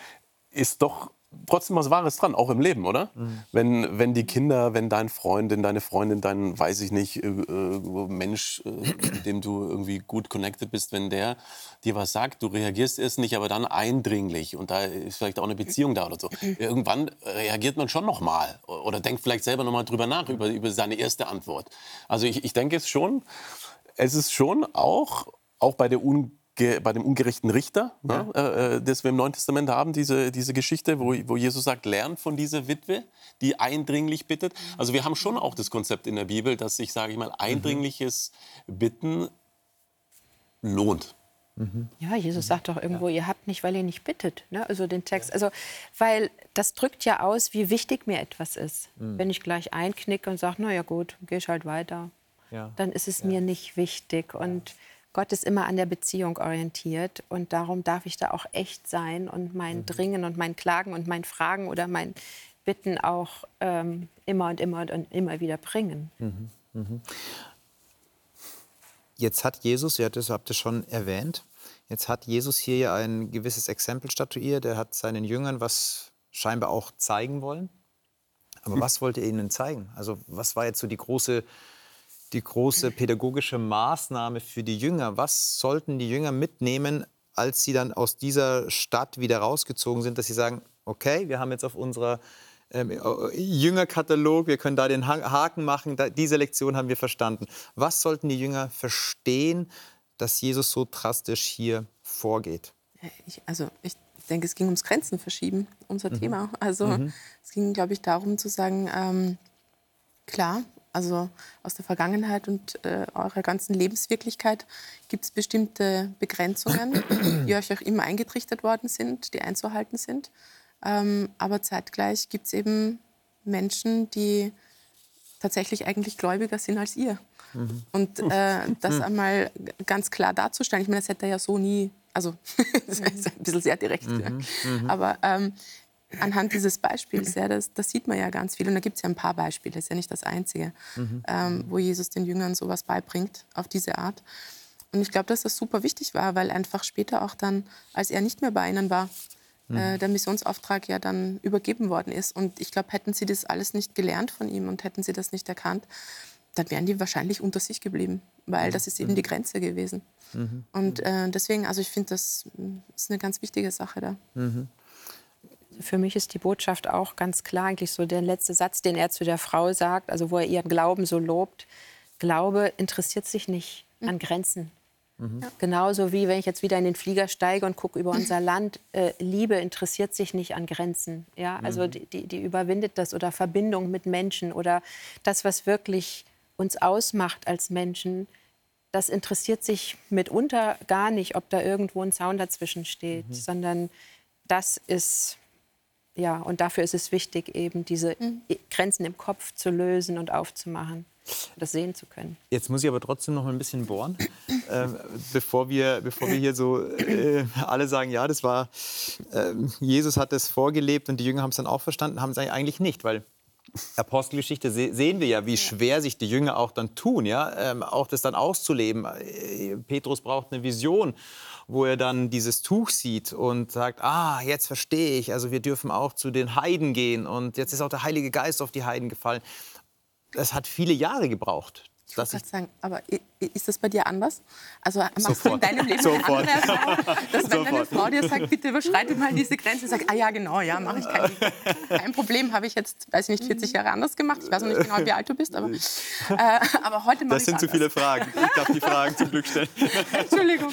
ist doch trotzdem was Wahres dran, auch im Leben, oder? Mhm. Wenn, wenn die Kinder, wenn dein Freundin, deine Freundin, dein, weiß ich nicht, äh, äh, Mensch, äh, mit dem du irgendwie gut connected bist, wenn der dir was sagt, du reagierst erst nicht, aber dann eindringlich und da ist vielleicht auch eine Beziehung da oder so. Irgendwann reagiert man schon noch mal oder denkt vielleicht selber noch mal drüber nach, über, über seine erste Antwort. Also ich, ich denke es schon, es ist schon auch, auch bei der Un bei dem ungerechten Richter, ne, ja. ne, äh, das wir im Neuen Testament haben, diese, diese Geschichte, wo, wo Jesus sagt, lernt von dieser Witwe, die eindringlich bittet. Also wir haben schon auch das Konzept in der Bibel, dass sich, sage ich mal, eindringliches Bitten lohnt. Mhm. Ja, Jesus sagt doch irgendwo, ja. ihr habt nicht, weil ihr nicht bittet. Ne? Also den Text. Also, weil das drückt ja aus, wie wichtig mir etwas ist. Mhm. Wenn ich gleich einknicke und sage, na ja gut, gehe ich halt weiter, ja. dann ist es mir nicht wichtig. Und Gott ist immer an der Beziehung orientiert und darum darf ich da auch echt sein und mein mhm. Dringen und mein Klagen und mein Fragen oder mein Bitten auch ähm, immer und immer und immer wieder bringen. Mhm. Mhm. Jetzt hat Jesus, ihr habt es schon erwähnt, jetzt hat Jesus hier ja ein gewisses Exempel statuiert. Er hat seinen Jüngern was scheinbar auch zeigen wollen. Aber was wollte er ihnen zeigen? Also was war jetzt so die große die große pädagogische Maßnahme für die Jünger? Was sollten die Jünger mitnehmen, als sie dann aus dieser Stadt wieder rausgezogen sind, dass sie sagen, okay, wir haben jetzt auf unserer ähm, Jüngerkatalog, wir können da den Haken machen, da, diese Lektion haben wir verstanden. Was sollten die Jünger verstehen, dass Jesus so drastisch hier vorgeht? Ich, also ich denke, es ging ums Grenzen verschieben, unser mhm. Thema. Also mhm. es ging, glaube ich, darum zu sagen, ähm, klar, also aus der Vergangenheit und äh, eurer ganzen Lebenswirklichkeit gibt es bestimmte Begrenzungen, die euch auch immer eingetrichtert worden sind, die einzuhalten sind. Ähm, aber zeitgleich gibt es eben Menschen, die tatsächlich eigentlich gläubiger sind als ihr. Mhm. Und äh, das einmal ganz klar darzustellen, ich meine, das hätte er ja so nie, also das ist ein bisschen sehr direkt, mhm. ja. Mhm. aber ähm, anhand dieses Beispiels, ja, das, das, sieht man ja ganz viel. Und da gibt es ja ein paar Beispiele, das ist ja nicht das einzige, mhm. ähm, wo Jesus den Jüngern sowas beibringt, auf diese Art. Und ich glaube, dass das super wichtig war, weil einfach später auch dann, als er nicht mehr bei ihnen war, mhm. äh, der Missionsauftrag ja dann übergeben worden ist. Und ich glaube, hätten sie das alles nicht gelernt von ihm und hätten sie das nicht erkannt, dann wären die wahrscheinlich unter sich geblieben, weil das ist eben die Grenze gewesen. Mhm. Und äh, deswegen, also ich finde, das ist eine ganz wichtige Sache da. Mhm. Für mich ist die Botschaft auch ganz klar, eigentlich so der letzte Satz, den er zu der Frau sagt, also wo er ihren Glauben so lobt. Glaube interessiert sich nicht mhm. an Grenzen. Mhm. Genauso wie wenn ich jetzt wieder in den Flieger steige und gucke über unser Land. Äh, Liebe interessiert sich nicht an Grenzen. Ja? Also mhm. die, die, die überwindet das oder Verbindung mit Menschen oder das, was wirklich uns ausmacht als Menschen, das interessiert sich mitunter gar nicht, ob da irgendwo ein Zaun dazwischen steht, mhm. sondern das ist ja, und dafür ist es wichtig, eben diese mhm. Grenzen im Kopf zu lösen und aufzumachen, das sehen zu können. Jetzt muss ich aber trotzdem noch mal ein bisschen bohren, äh, bevor, wir, bevor wir hier so äh, alle sagen, ja, das war, äh, Jesus hat das vorgelebt und die Jünger haben es dann auch verstanden, haben es eigentlich nicht, weil Apostelgeschichte sehen wir ja, wie schwer sich die Jünger auch dann tun, ja, ähm, auch das dann auszuleben. Äh, Petrus braucht eine Vision wo er dann dieses Tuch sieht und sagt, ah, jetzt verstehe ich, also wir dürfen auch zu den Heiden gehen und jetzt ist auch der Heilige Geist auf die Heiden gefallen. Das hat viele Jahre gebraucht, ich wollte sagen, aber ist das bei dir anders? Also machst Sofort. du in deinem Leben Sofort. eine andere Erfahrung, dass wenn deine Frau dir sagt, bitte überschreite mal diese Grenze, sag, ah ja, genau, ja, mache ich kein, kein Problem, habe ich jetzt, weiß ich nicht, 40 Jahre anders gemacht. Ich weiß noch nicht genau, wie alt du bist, aber, äh, aber heute mache Das sind zu viele Fragen. Ich darf die Fragen zum Glück stellen. Entschuldigung.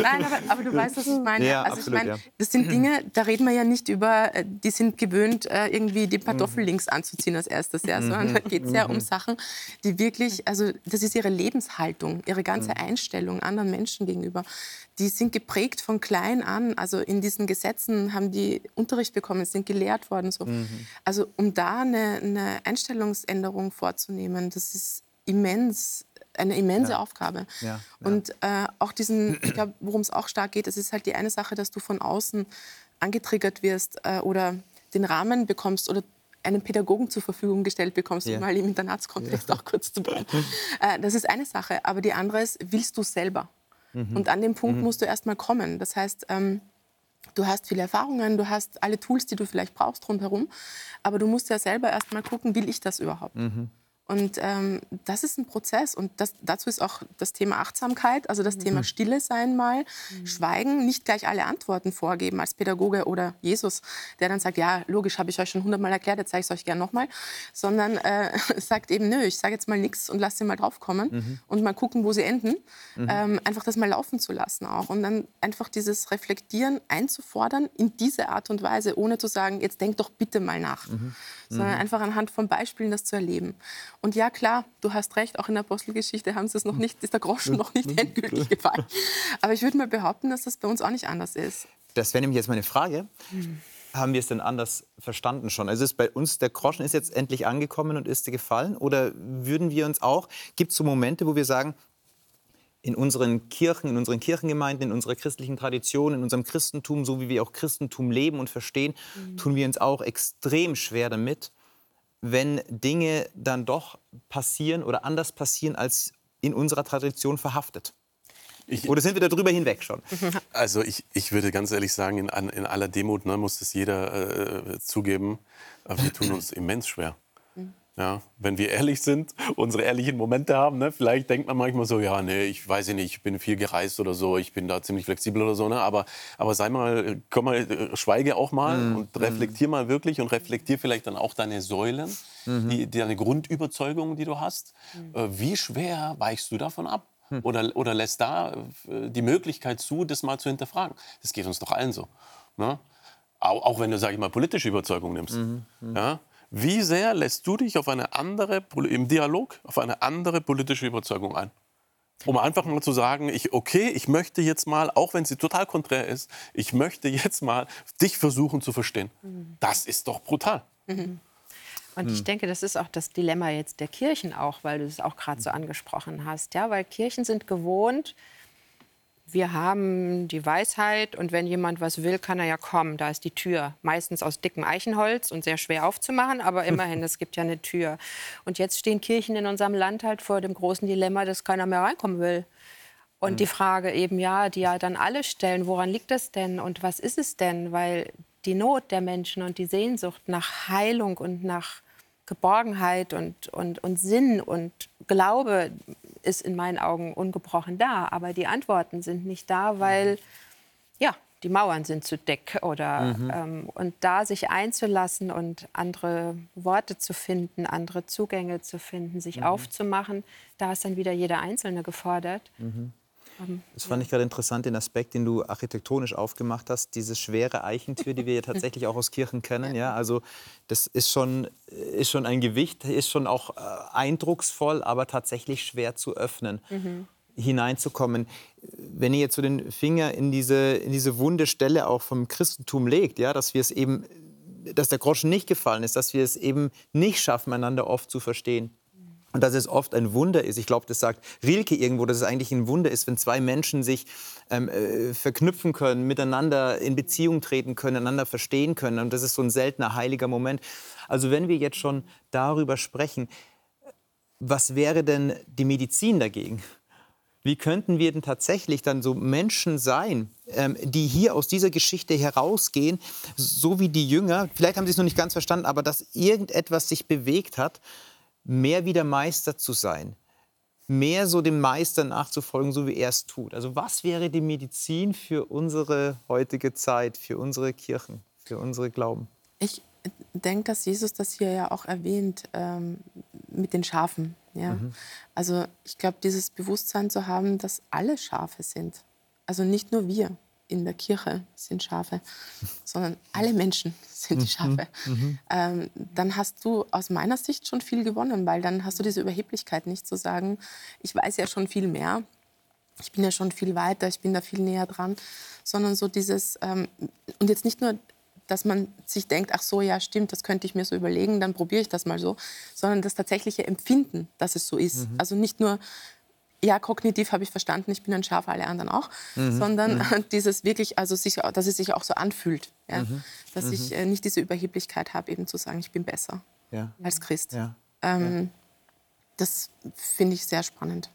Nein, aber, aber, du weißt, was ich meine. Ja, also absolut, ich meine, das sind Dinge, da reden wir ja nicht über, äh, die sind gewöhnt, äh, irgendwie die Kartoffel mhm. links anzuziehen als erstes, ja, sondern da geht es ja um mhm. Sachen, die wirklich, also das ist ihre Lebenshaltung, ihre ganze mhm. Einstellung anderen Menschen gegenüber. Die sind geprägt von klein an. Also in diesen Gesetzen haben die Unterricht bekommen, sind gelehrt worden. So. Mhm. Also um da eine, eine, Einstellungsänderung vorzunehmen, das ist immens eine immense ja. Aufgabe. Ja, ja. Und äh, auch diesen, ich glaube, worum es auch stark geht, es ist halt die eine Sache, dass du von außen angetriggert wirst äh, oder den Rahmen bekommst oder einen Pädagogen zur Verfügung gestellt bekommst, um mal im Internatskontext ja. auch kurz zu bleiben. Äh, das ist eine Sache. Aber die andere ist, willst du selber? Mhm. Und an dem Punkt mhm. musst du erst mal kommen. Das heißt, ähm, Du hast viele Erfahrungen, du hast alle Tools, die du vielleicht brauchst rundherum, aber du musst ja selber erst mal gucken, will ich das überhaupt? Mhm. Und ähm, das ist ein Prozess und das, dazu ist auch das Thema Achtsamkeit, also das mhm. Thema Stille sein mal, mhm. Schweigen, nicht gleich alle Antworten vorgeben als Pädagoge oder Jesus, der dann sagt, ja, logisch, habe ich euch schon hundertmal erklärt, jetzt zeige ich es euch gerne nochmal, sondern äh, sagt eben, nö, ich sage jetzt mal nichts und lasse sie mal draufkommen mhm. und mal gucken, wo sie enden. Mhm. Ähm, einfach das mal laufen zu lassen auch und dann einfach dieses Reflektieren einzufordern in diese Art und Weise, ohne zu sagen, jetzt denk doch bitte mal nach, mhm. Sondern mhm. einfach anhand von Beispielen das zu erleben. Und ja, klar, du hast recht, auch in der Apostelgeschichte haben sie es noch nicht, ist der Groschen noch nicht endgültig gefallen. Aber ich würde mal behaupten, dass das bei uns auch nicht anders ist. Das wäre nämlich jetzt meine Frage. Haben wir es denn anders verstanden schon? Also ist bei uns der Groschen ist jetzt endlich angekommen und ist gefallen? Oder würden wir uns auch, gibt es so Momente, wo wir sagen, in unseren Kirchen, in unseren Kirchengemeinden, in unserer christlichen Tradition, in unserem Christentum, so wie wir auch Christentum leben und verstehen, mhm. tun wir uns auch extrem schwer damit, wenn Dinge dann doch passieren oder anders passieren als in unserer Tradition verhaftet? Ich, Oder sind wir darüber hinweg schon? Also ich, ich würde ganz ehrlich sagen, in, in aller Demut ne, muss das jeder äh, zugeben, wir tun uns immens schwer. Ja, wenn wir ehrlich sind, unsere ehrlichen Momente haben, ne? vielleicht denkt man manchmal so, ja, nee, ich weiß nicht, ich bin viel gereist oder so, ich bin da ziemlich flexibel oder so, ne? aber, aber sei mal, komm mal, äh, schweige auch mal mm. und reflektier mal wirklich und reflektier vielleicht dann auch deine Säulen, mm die, deine Grundüberzeugungen, die du hast. Mm. Äh, wie schwer weichst du davon ab? Hm. Oder, oder lässt da äh, die Möglichkeit zu, das mal zu hinterfragen? Das geht uns doch allen so. Ne? Auch, auch wenn du, sag ich mal, politische Überzeugung nimmst. -hmm. Ja? Wie sehr lässt du dich auf eine andere, im Dialog auf eine andere politische Überzeugung ein? Um einfach mal zu sagen, ich, okay, ich möchte jetzt mal, auch wenn sie total konträr ist, ich möchte jetzt mal dich versuchen zu verstehen. Mhm. Das ist doch brutal. Mhm. Und ich hm. denke, das ist auch das Dilemma jetzt der Kirchen auch, weil du es auch gerade so angesprochen hast. Ja, weil Kirchen sind gewohnt, wir haben die Weisheit und wenn jemand was will, kann er ja kommen. Da ist die Tür, meistens aus dickem Eichenholz und sehr schwer aufzumachen, aber immerhin, es gibt ja eine Tür. Und jetzt stehen Kirchen in unserem Land halt vor dem großen Dilemma, dass keiner mehr reinkommen will. Und mhm. die Frage eben, ja, die ja dann alle stellen, woran liegt das denn und was ist es denn? Weil die Not der Menschen und die Sehnsucht nach Heilung und nach Geborgenheit und, und, und Sinn und Glaube ist in meinen Augen ungebrochen da. Aber die Antworten sind nicht da, weil ja, die Mauern sind zu dick. Oder, mhm. ähm, und da sich einzulassen und andere Worte zu finden, andere Zugänge zu finden, sich mhm. aufzumachen, da ist dann wieder jeder Einzelne gefordert. Mhm. Das fand ich gerade interessant, den Aspekt, den du architektonisch aufgemacht hast, diese schwere Eichentür, die wir ja tatsächlich auch aus Kirchen kennen. Ja, also das ist schon, ist schon ein Gewicht, ist schon auch äh, eindrucksvoll, aber tatsächlich schwer zu öffnen. Mhm hineinzukommen. Wenn ihr jetzt so den Finger in diese, in diese wunde Stelle auch vom Christentum legt, ja, dass wir es eben, dass der Groschen nicht gefallen ist, dass wir es eben nicht schaffen, einander oft zu verstehen. Und dass es oft ein Wunder ist. Ich glaube, das sagt Rilke irgendwo, dass es eigentlich ein Wunder ist, wenn zwei Menschen sich ähm, äh, verknüpfen können, miteinander in Beziehung treten können, einander verstehen können. Und das ist so ein seltener heiliger Moment. Also wenn wir jetzt schon darüber sprechen, was wäre denn die Medizin dagegen? Wie könnten wir denn tatsächlich dann so Menschen sein, ähm, die hier aus dieser Geschichte herausgehen, so wie die Jünger, vielleicht haben sie es noch nicht ganz verstanden, aber dass irgendetwas sich bewegt hat, mehr wie der Meister zu sein, mehr so dem Meister nachzufolgen, so wie er es tut. Also was wäre die Medizin für unsere heutige Zeit, für unsere Kirchen, für unsere Glauben? Ich denke, dass Jesus das hier ja auch erwähnt ähm, mit den Schafen. Ja? Mhm. Also ich glaube, dieses Bewusstsein zu haben, dass alle Schafe sind. Also nicht nur wir in der Kirche sind Schafe, sondern alle Menschen sind die mhm. Schafe. Mhm. Ähm, dann hast du aus meiner Sicht schon viel gewonnen, weil dann hast du diese Überheblichkeit nicht zu sagen, ich weiß ja schon viel mehr, ich bin ja schon viel weiter, ich bin da viel näher dran, sondern so dieses, ähm, und jetzt nicht nur, dass man sich denkt, ach so, ja stimmt, das könnte ich mir so überlegen, dann probiere ich das mal so, sondern das tatsächliche Empfinden, dass es so ist. Mhm. Also nicht nur ja, kognitiv habe ich verstanden, ich bin ein Schaf, alle anderen auch, mhm. sondern mhm. dieses wirklich, also sich, dass es sich auch so anfühlt, ja? Mhm. dass ich mhm. äh, nicht diese Überheblichkeit habe, eben zu sagen, ich bin besser ja. als Christ. Ja. Ähm, das finde ich sehr spannend.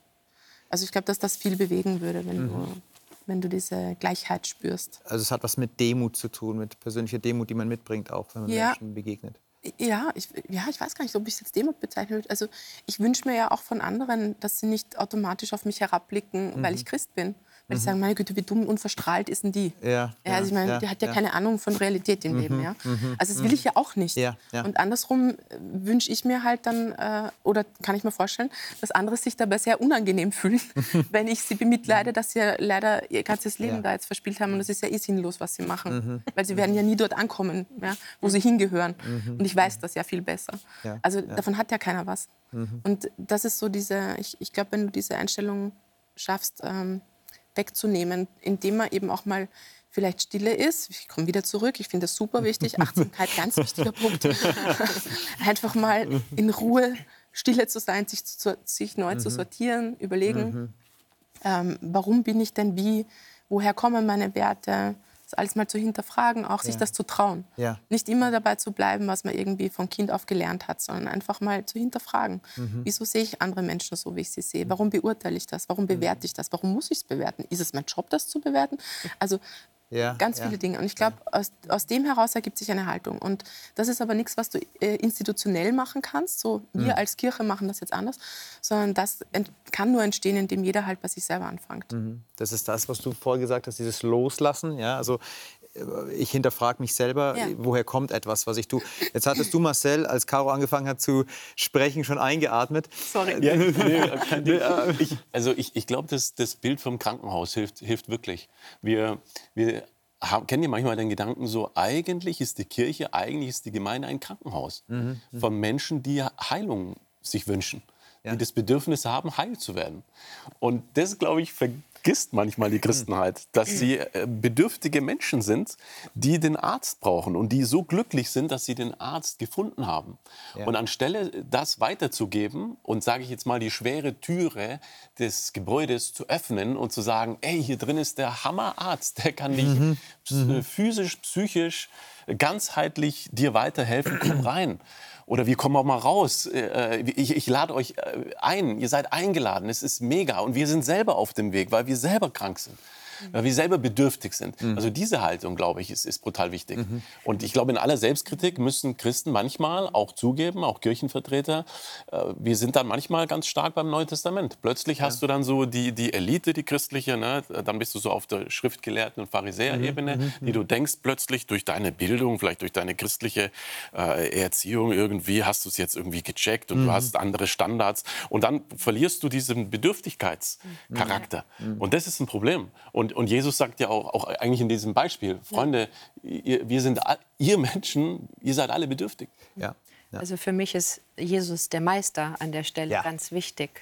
Also ich glaube, dass das viel bewegen würde, wenn, du, wenn du diese Gleichheit spürst. Also es hat was mit Demut zu tun, mit persönlicher Demut, die man mitbringt, auch wenn man. Menschen begegnet. Ja ich, ja, ich weiß gar nicht, ob ich es jetzt Demut bezeichnen würde. Also ich wünsche mir ja auch von anderen, dass sie nicht automatisch auf mich herabblicken, mhm. weil ich Christ bin. Weil mhm. die sagen, meine Güte, wie dumm und verstrahlt ist denn die? Ja, ja also ich meine, ja, die hat ja, ja, keine Ahnung von Realität im mhm. Leben. Ja? Mhm. Also das will ich ja auch nicht. Und andersrum äh, wünsche ich mir halt dann, äh, oder kann ich mir vorstellen, dass andere sich dabei sehr unangenehm fühlen, wenn ich sie bemitleide, dass sie leider ihr ganzes Leben da jetzt verspielt haben. Und das ist ja eh sinnlos, was sie machen. Mhm. Weil sie werden ja nie dort ankommen, ja, wo sie hingehören. Mhm. Und ich weiß das ja viel besser. Also davon hat ja keiner was. Mhm. Und das ist so diese, ich, ich glaube, wenn du diese Einstellung schaffst, ähm, wegzunehmen, indem man eben auch mal vielleicht Stille ist. Ich komme wieder zurück, ich finde das super wichtig. Achtsamkeit, ganz wichtiger Punkt. Einfach mal in Ruhe Stille zu sein, sich, zu, sich neu mhm. zu sortieren, überlegen, mhm. ähm, warum bin ich denn wie, woher kommen meine Werte, das alles mal zu hinterfragen, auch sich das zu trauen. Nicht immer dabei zu bleiben, was man irgendwie von Kind auf gelernt hat, sondern einfach mal zu hinterfragen. Mhm. Wieso sehe ich andere Menschen so, wie ich sie sehe? Warum beurteile ich das? Warum bewerte ich das? Warum muss ich es bewerten? Ist es mein Job, das zu bewerten? Also ja, Ganz ja. viele Dinge. Und ich glaube, aus, aus dem heraus ergibt sich eine Haltung. Und das ist aber nichts, was du äh, institutionell machen kannst. So, wir mhm. als Kirche machen das jetzt anders. Sondern das kann nur entstehen, indem jeder halt bei sich selber anfängt. Mhm. Das ist das, was du vorher gesagt hast, dieses Loslassen. Ja? Also ich hinterfrage mich selber, ja. woher kommt etwas, was ich tue. Jetzt hattest du, Marcel, als Caro angefangen hat zu sprechen, schon eingeatmet. Sorry. Ja, nee, ich, also ich, ich glaube, das, das Bild vom Krankenhaus hilft, hilft wirklich. Wir, wir haben, kennen ihr manchmal den Gedanken so, eigentlich ist die Kirche, eigentlich ist die Gemeinde ein Krankenhaus mhm. mhm. von Menschen, die Heilung sich wünschen. Ja. die das Bedürfnis haben, heil zu werden. Und das, glaube ich, vergisst manchmal die Christenheit, dass sie äh, bedürftige Menschen sind, die den Arzt brauchen und die so glücklich sind, dass sie den Arzt gefunden haben. Ja. Und anstelle das weiterzugeben und, sage ich jetzt mal, die schwere Türe des Gebäudes zu öffnen und zu sagen, ey, hier drin ist der Hammerarzt, der kann dich mhm. mhm. physisch, psychisch, ganzheitlich dir weiterhelfen, komm rein. Oder wir kommen auch mal raus. Äh, äh, ich, ich lade euch äh, ein. Ihr seid eingeladen. Es ist mega. Und wir sind selber auf dem Weg, weil wir selber krank sind weil wir selber bedürftig sind. Mhm. Also diese Haltung, glaube ich, ist, ist brutal wichtig. Mhm. Und ich glaube, in aller Selbstkritik müssen Christen manchmal auch zugeben, auch Kirchenvertreter, äh, wir sind dann manchmal ganz stark beim Neuen Testament. Plötzlich ja. hast du dann so die, die Elite, die christliche, ne? dann bist du so auf der Schriftgelehrten- und Pharisäerebene, mhm. mhm. die du denkst plötzlich durch deine Bildung, vielleicht durch deine christliche äh, Erziehung irgendwie, hast du es jetzt irgendwie gecheckt und du mhm. hast andere Standards. Und dann verlierst du diesen Bedürftigkeitscharakter. Mhm. Und das ist ein Problem. Und und, und Jesus sagt ja auch, auch eigentlich in diesem Beispiel, Freunde, ihr, wir sind, ihr Menschen, ihr seid alle bedürftig. Ja. ja. Also für mich ist Jesus der Meister an der Stelle ja. ganz wichtig.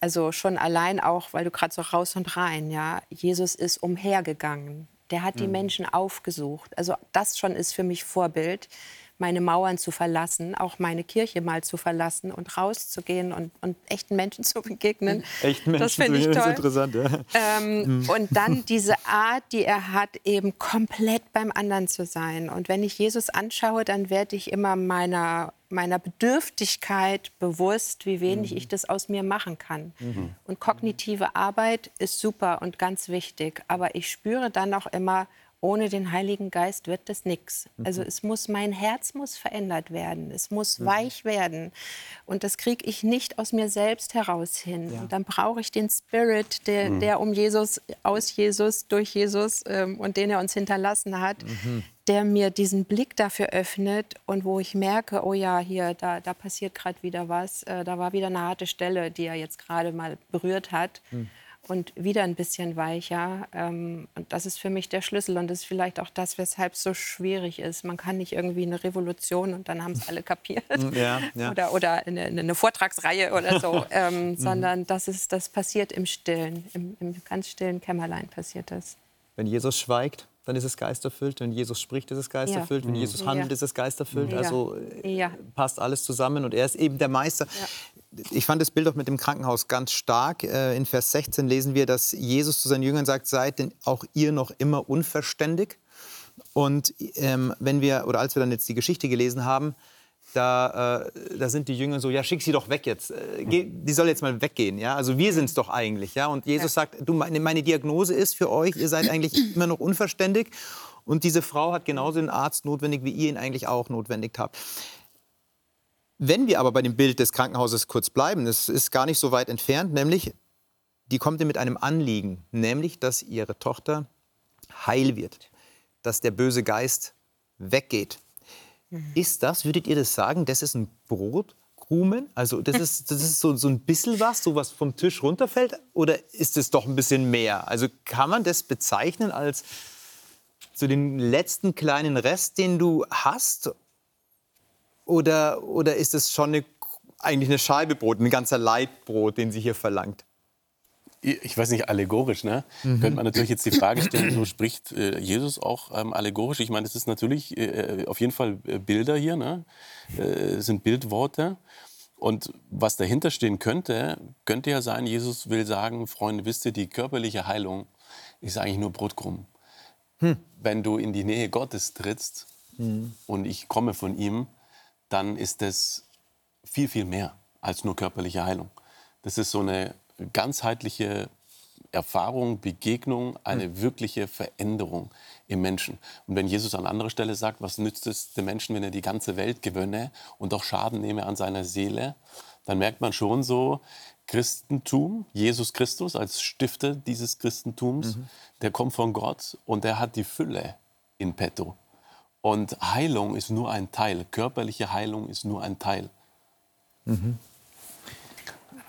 Also schon allein auch, weil du gerade so raus und rein, ja, Jesus ist umhergegangen. Der hat die mhm. Menschen aufgesucht. Also das schon ist für mich Vorbild meine Mauern zu verlassen, auch meine Kirche mal zu verlassen und rauszugehen und, und echten Menschen zu begegnen. Echten Menschen das finde ich toll. Das ist interessant, ja. Ähm, mhm. Und dann diese Art, die er hat, eben komplett beim anderen zu sein. Und wenn ich Jesus anschaue, dann werde ich immer meiner meiner Bedürftigkeit bewusst, wie wenig mhm. ich das aus mir machen kann. Mhm. Und kognitive Arbeit ist super und ganz wichtig, aber ich spüre dann auch immer, ohne den Heiligen Geist wird das nichts. Mhm. Also es muss, mein Herz muss verändert werden, es muss mhm. weich werden. Und das kriege ich nicht aus mir selbst heraus hin. Ja. Und dann brauche ich den Spirit, der, mhm. der, um Jesus, aus Jesus, durch Jesus ähm, und den er uns hinterlassen hat, mhm. der mir diesen Blick dafür öffnet und wo ich merke, oh ja, hier, da, da passiert gerade wieder was, äh, da war wieder eine harte Stelle, die er jetzt gerade mal berührt hat. Mhm und wieder ein bisschen weicher. Ähm, und das ist für mich der Schlüssel und das ist vielleicht auch das, weshalb es so schwierig ist. Man kann nicht irgendwie eine Revolution und dann haben es alle kapiert ja, ja. oder, oder eine, eine, Vortragsreihe oder so, ähm, mhm. sondern das, ist, das passiert im Stillen, im, im ganz stillen Kämmerlein passiert das. Wenn Jesus schweigt, dann ist es geisterfüllt. Wenn Jesus spricht, ist es geisterfüllt. Ja. Wenn Jesus handelt, ja. ist es geisterfüllt. Ja. Also ja. passt alles zusammen und er ist eben der Meister ich fand das Bild auch mit dem Krankenhaus ganz stark. Äh, in Vers 16 lesen wir, dass Jesus zu seinen Jüngern sagt, seid denn auch ihr noch immer unverständig. Und ähm, wenn wir, oder als wir dann jetzt die Geschichte gelesen haben, da, äh, da sind die Jünger so, ja, schick sie doch weg jetzt. Äh, geh, die soll jetzt mal weggehen. Ja? Also wir sind es doch eigentlich. Ja? Und Jesus sagt, du, meine, meine Diagnose ist für euch, ihr seid eigentlich immer noch unverständig. Und diese Frau hat genauso einen Arzt notwendig, wie ihr ihn eigentlich auch notwendig habt. Wenn wir aber bei dem Bild des Krankenhauses kurz bleiben, das ist gar nicht so weit entfernt, nämlich die kommt mit einem Anliegen, nämlich dass ihre Tochter heil wird, dass der böse Geist weggeht. Mhm. Ist das, würdet ihr das sagen, das ist ein Brotkrumen? Also das ist, das ist so, so ein bisschen was, so was vom Tisch runterfällt? Oder ist es doch ein bisschen mehr? Also kann man das bezeichnen als so den letzten kleinen Rest, den du hast? Oder, oder ist es schon eine, eigentlich eine Scheibe Brot, ein ganzer Leibbrot, den sie hier verlangt? ich weiß nicht, allegorisch, ne? Mhm. Könnte man natürlich jetzt die Frage stellen, so spricht äh, Jesus auch ähm, allegorisch? Ich meine, das ist natürlich äh, auf jeden Fall äh, Bilder hier, ne? Äh, sind Bildworte. Und was dahinter stehen könnte, könnte ja sein, Jesus will sagen, Freunde, wisst ihr, die körperliche Heilung ist eigentlich nur Brotkrumm. Hm. Wenn du in die Nähe Gottes trittst hm. und ich komme von ihm, dann ist das viel, viel mehr als nur körperliche Heilung. Das ist so eine ganzheitliche Erfahrung, Begegnung, eine mhm. wirkliche Veränderung im Menschen. Und wenn Jesus an anderer Stelle sagt, was nützt es dem Menschen, wenn er die ganze Welt gewönne und auch Schaden nehme an seiner Seele, dann merkt man schon so, Christentum, Jesus Christus als Stifter dieses Christentums, mhm. der kommt von Gott und der hat die Fülle in petto. Und Heilung ist nur ein Teil, körperliche Heilung ist nur ein Teil. Mhm.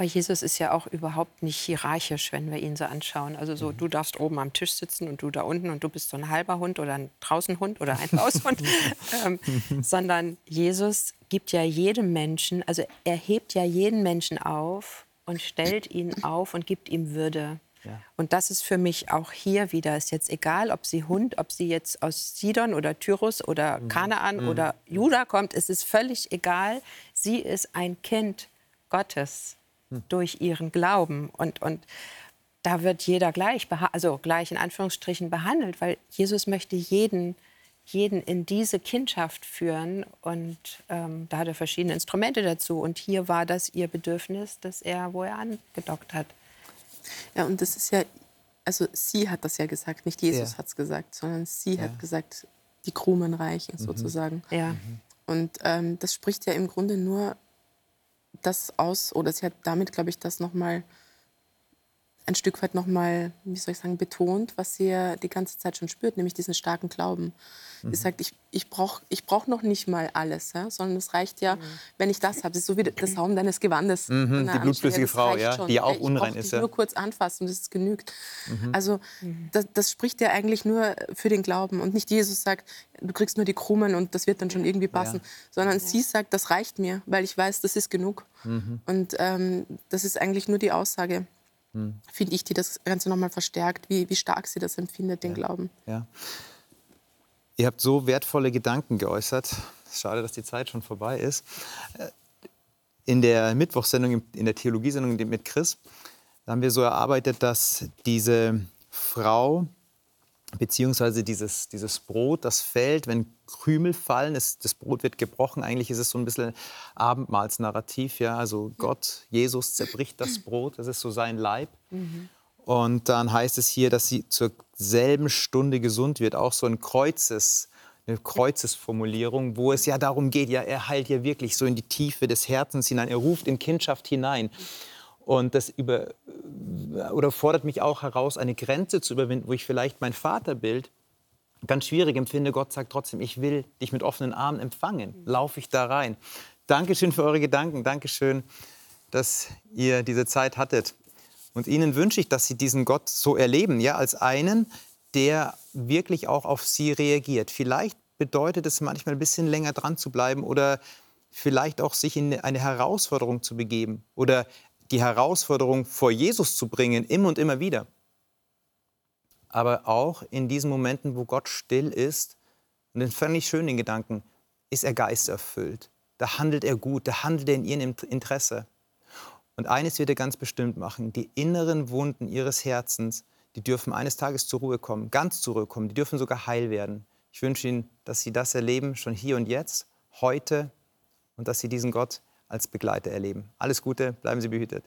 Aber Jesus ist ja auch überhaupt nicht hierarchisch, wenn wir ihn so anschauen. Also so, mhm. du darfst oben am Tisch sitzen und du da unten und du bist so ein halber Hund oder ein Draußenhund oder ein Haushund. ähm, sondern Jesus gibt ja jedem Menschen, also er hebt ja jeden Menschen auf und stellt ihn auf und gibt ihm Würde. Ja. Und das ist für mich auch hier wieder, ist jetzt egal, ob sie Hund, ob sie jetzt aus Sidon oder Tyrus oder mhm. Kanaan mhm. oder Juda kommt, es ist völlig egal. Sie ist ein Kind Gottes durch ihren Glauben. Und, und da wird jeder gleich, also gleich in Anführungsstrichen behandelt, weil Jesus möchte jeden, jeden in diese Kindschaft führen. Und ähm, da hat er verschiedene Instrumente dazu. Und hier war das ihr Bedürfnis, dass er, wo er angedockt hat. Ja, und das ist ja, also sie hat das ja gesagt, nicht Jesus ja. hat es gesagt, sondern sie ja. hat gesagt, die Krumen reichen mhm. sozusagen. Ja. Mhm. Und ähm, das spricht ja im Grunde nur das aus, oder sie hat damit, glaube ich, das nochmal ein Stück weit nochmal, wie soll ich sagen, betont, was sie ja die ganze Zeit schon spürt, nämlich diesen starken Glauben. Mhm. Sie sagt, ich, ich brauche ich brauch noch nicht mal alles, ja, sondern es reicht ja, mhm. wenn ich das habe. Es ist so wie der Saum deines Gewandes. Mhm, die blutflüssige Frau, ja, die ja auch unrein ist. Ich ja. nur kurz anfassen und es genügt. Mhm. Also mhm. das, das, spricht ja eigentlich nur für den Glauben und nicht Jesus sagt, du kriegst nur die Krumen und das wird dann schon irgendwie passen, ja. sondern ja. sie sagt, das reicht mir, weil ich weiß, das ist genug. Mhm. Und ähm, das ist eigentlich nur die Aussage hm. finde ich, die das Ganze nochmal verstärkt, wie, wie stark sie das empfindet, den ja. Glauben. Ja. Ihr habt so wertvolle Gedanken geäußert. Schade, dass die Zeit schon vorbei ist. Äh, in der Mittwochssendung, in der Theologiesendung mit Chris, haben wir so erarbeitet, dass diese Frau beziehungsweise dieses, dieses Brot, das fällt, wenn Krümel fallen, es, das Brot wird gebrochen. Eigentlich ist es so ein bisschen Abendmahlsnarrativ. Ja? Also Gott, Jesus zerbricht das Brot, das ist so sein Leib. Mhm. Und dann heißt es hier, dass sie zur selben Stunde gesund wird. Auch so ein Kreuzes, eine Kreuzesformulierung, wo es ja darum geht, ja, er heilt ja wirklich so in die Tiefe des Herzens hinein. Er ruft in Kindschaft hinein. Und das über, oder fordert mich auch heraus, eine Grenze zu überwinden, wo ich vielleicht mein Vaterbild ganz schwierig empfinde. Gott sagt trotzdem, ich will dich mit offenen Armen empfangen. Laufe ich da rein. Dankeschön für eure Gedanken. Dankeschön, dass ihr diese Zeit hattet. Und Ihnen wünsche ich, dass Sie diesen Gott so erleben, ja, als einen, der wirklich auch auf Sie reagiert. Vielleicht bedeutet es manchmal ein bisschen länger dran zu bleiben oder vielleicht auch sich in eine Herausforderung zu begeben oder die Herausforderung vor Jesus zu bringen, immer und immer wieder. Aber auch in diesen Momenten, wo Gott still ist, und den völlig schönen Gedanken, ist er geisterfüllt. Da handelt er gut, da handelt er in ihrem Interesse. Und eines wird er ganz bestimmt machen, die inneren Wunden ihres Herzens, die dürfen eines Tages zur Ruhe kommen, ganz zur Ruhe kommen, die dürfen sogar heil werden. Ich wünsche Ihnen, dass Sie das erleben, schon hier und jetzt, heute und dass Sie diesen Gott als Begleiter erleben. Alles Gute, bleiben Sie behütet.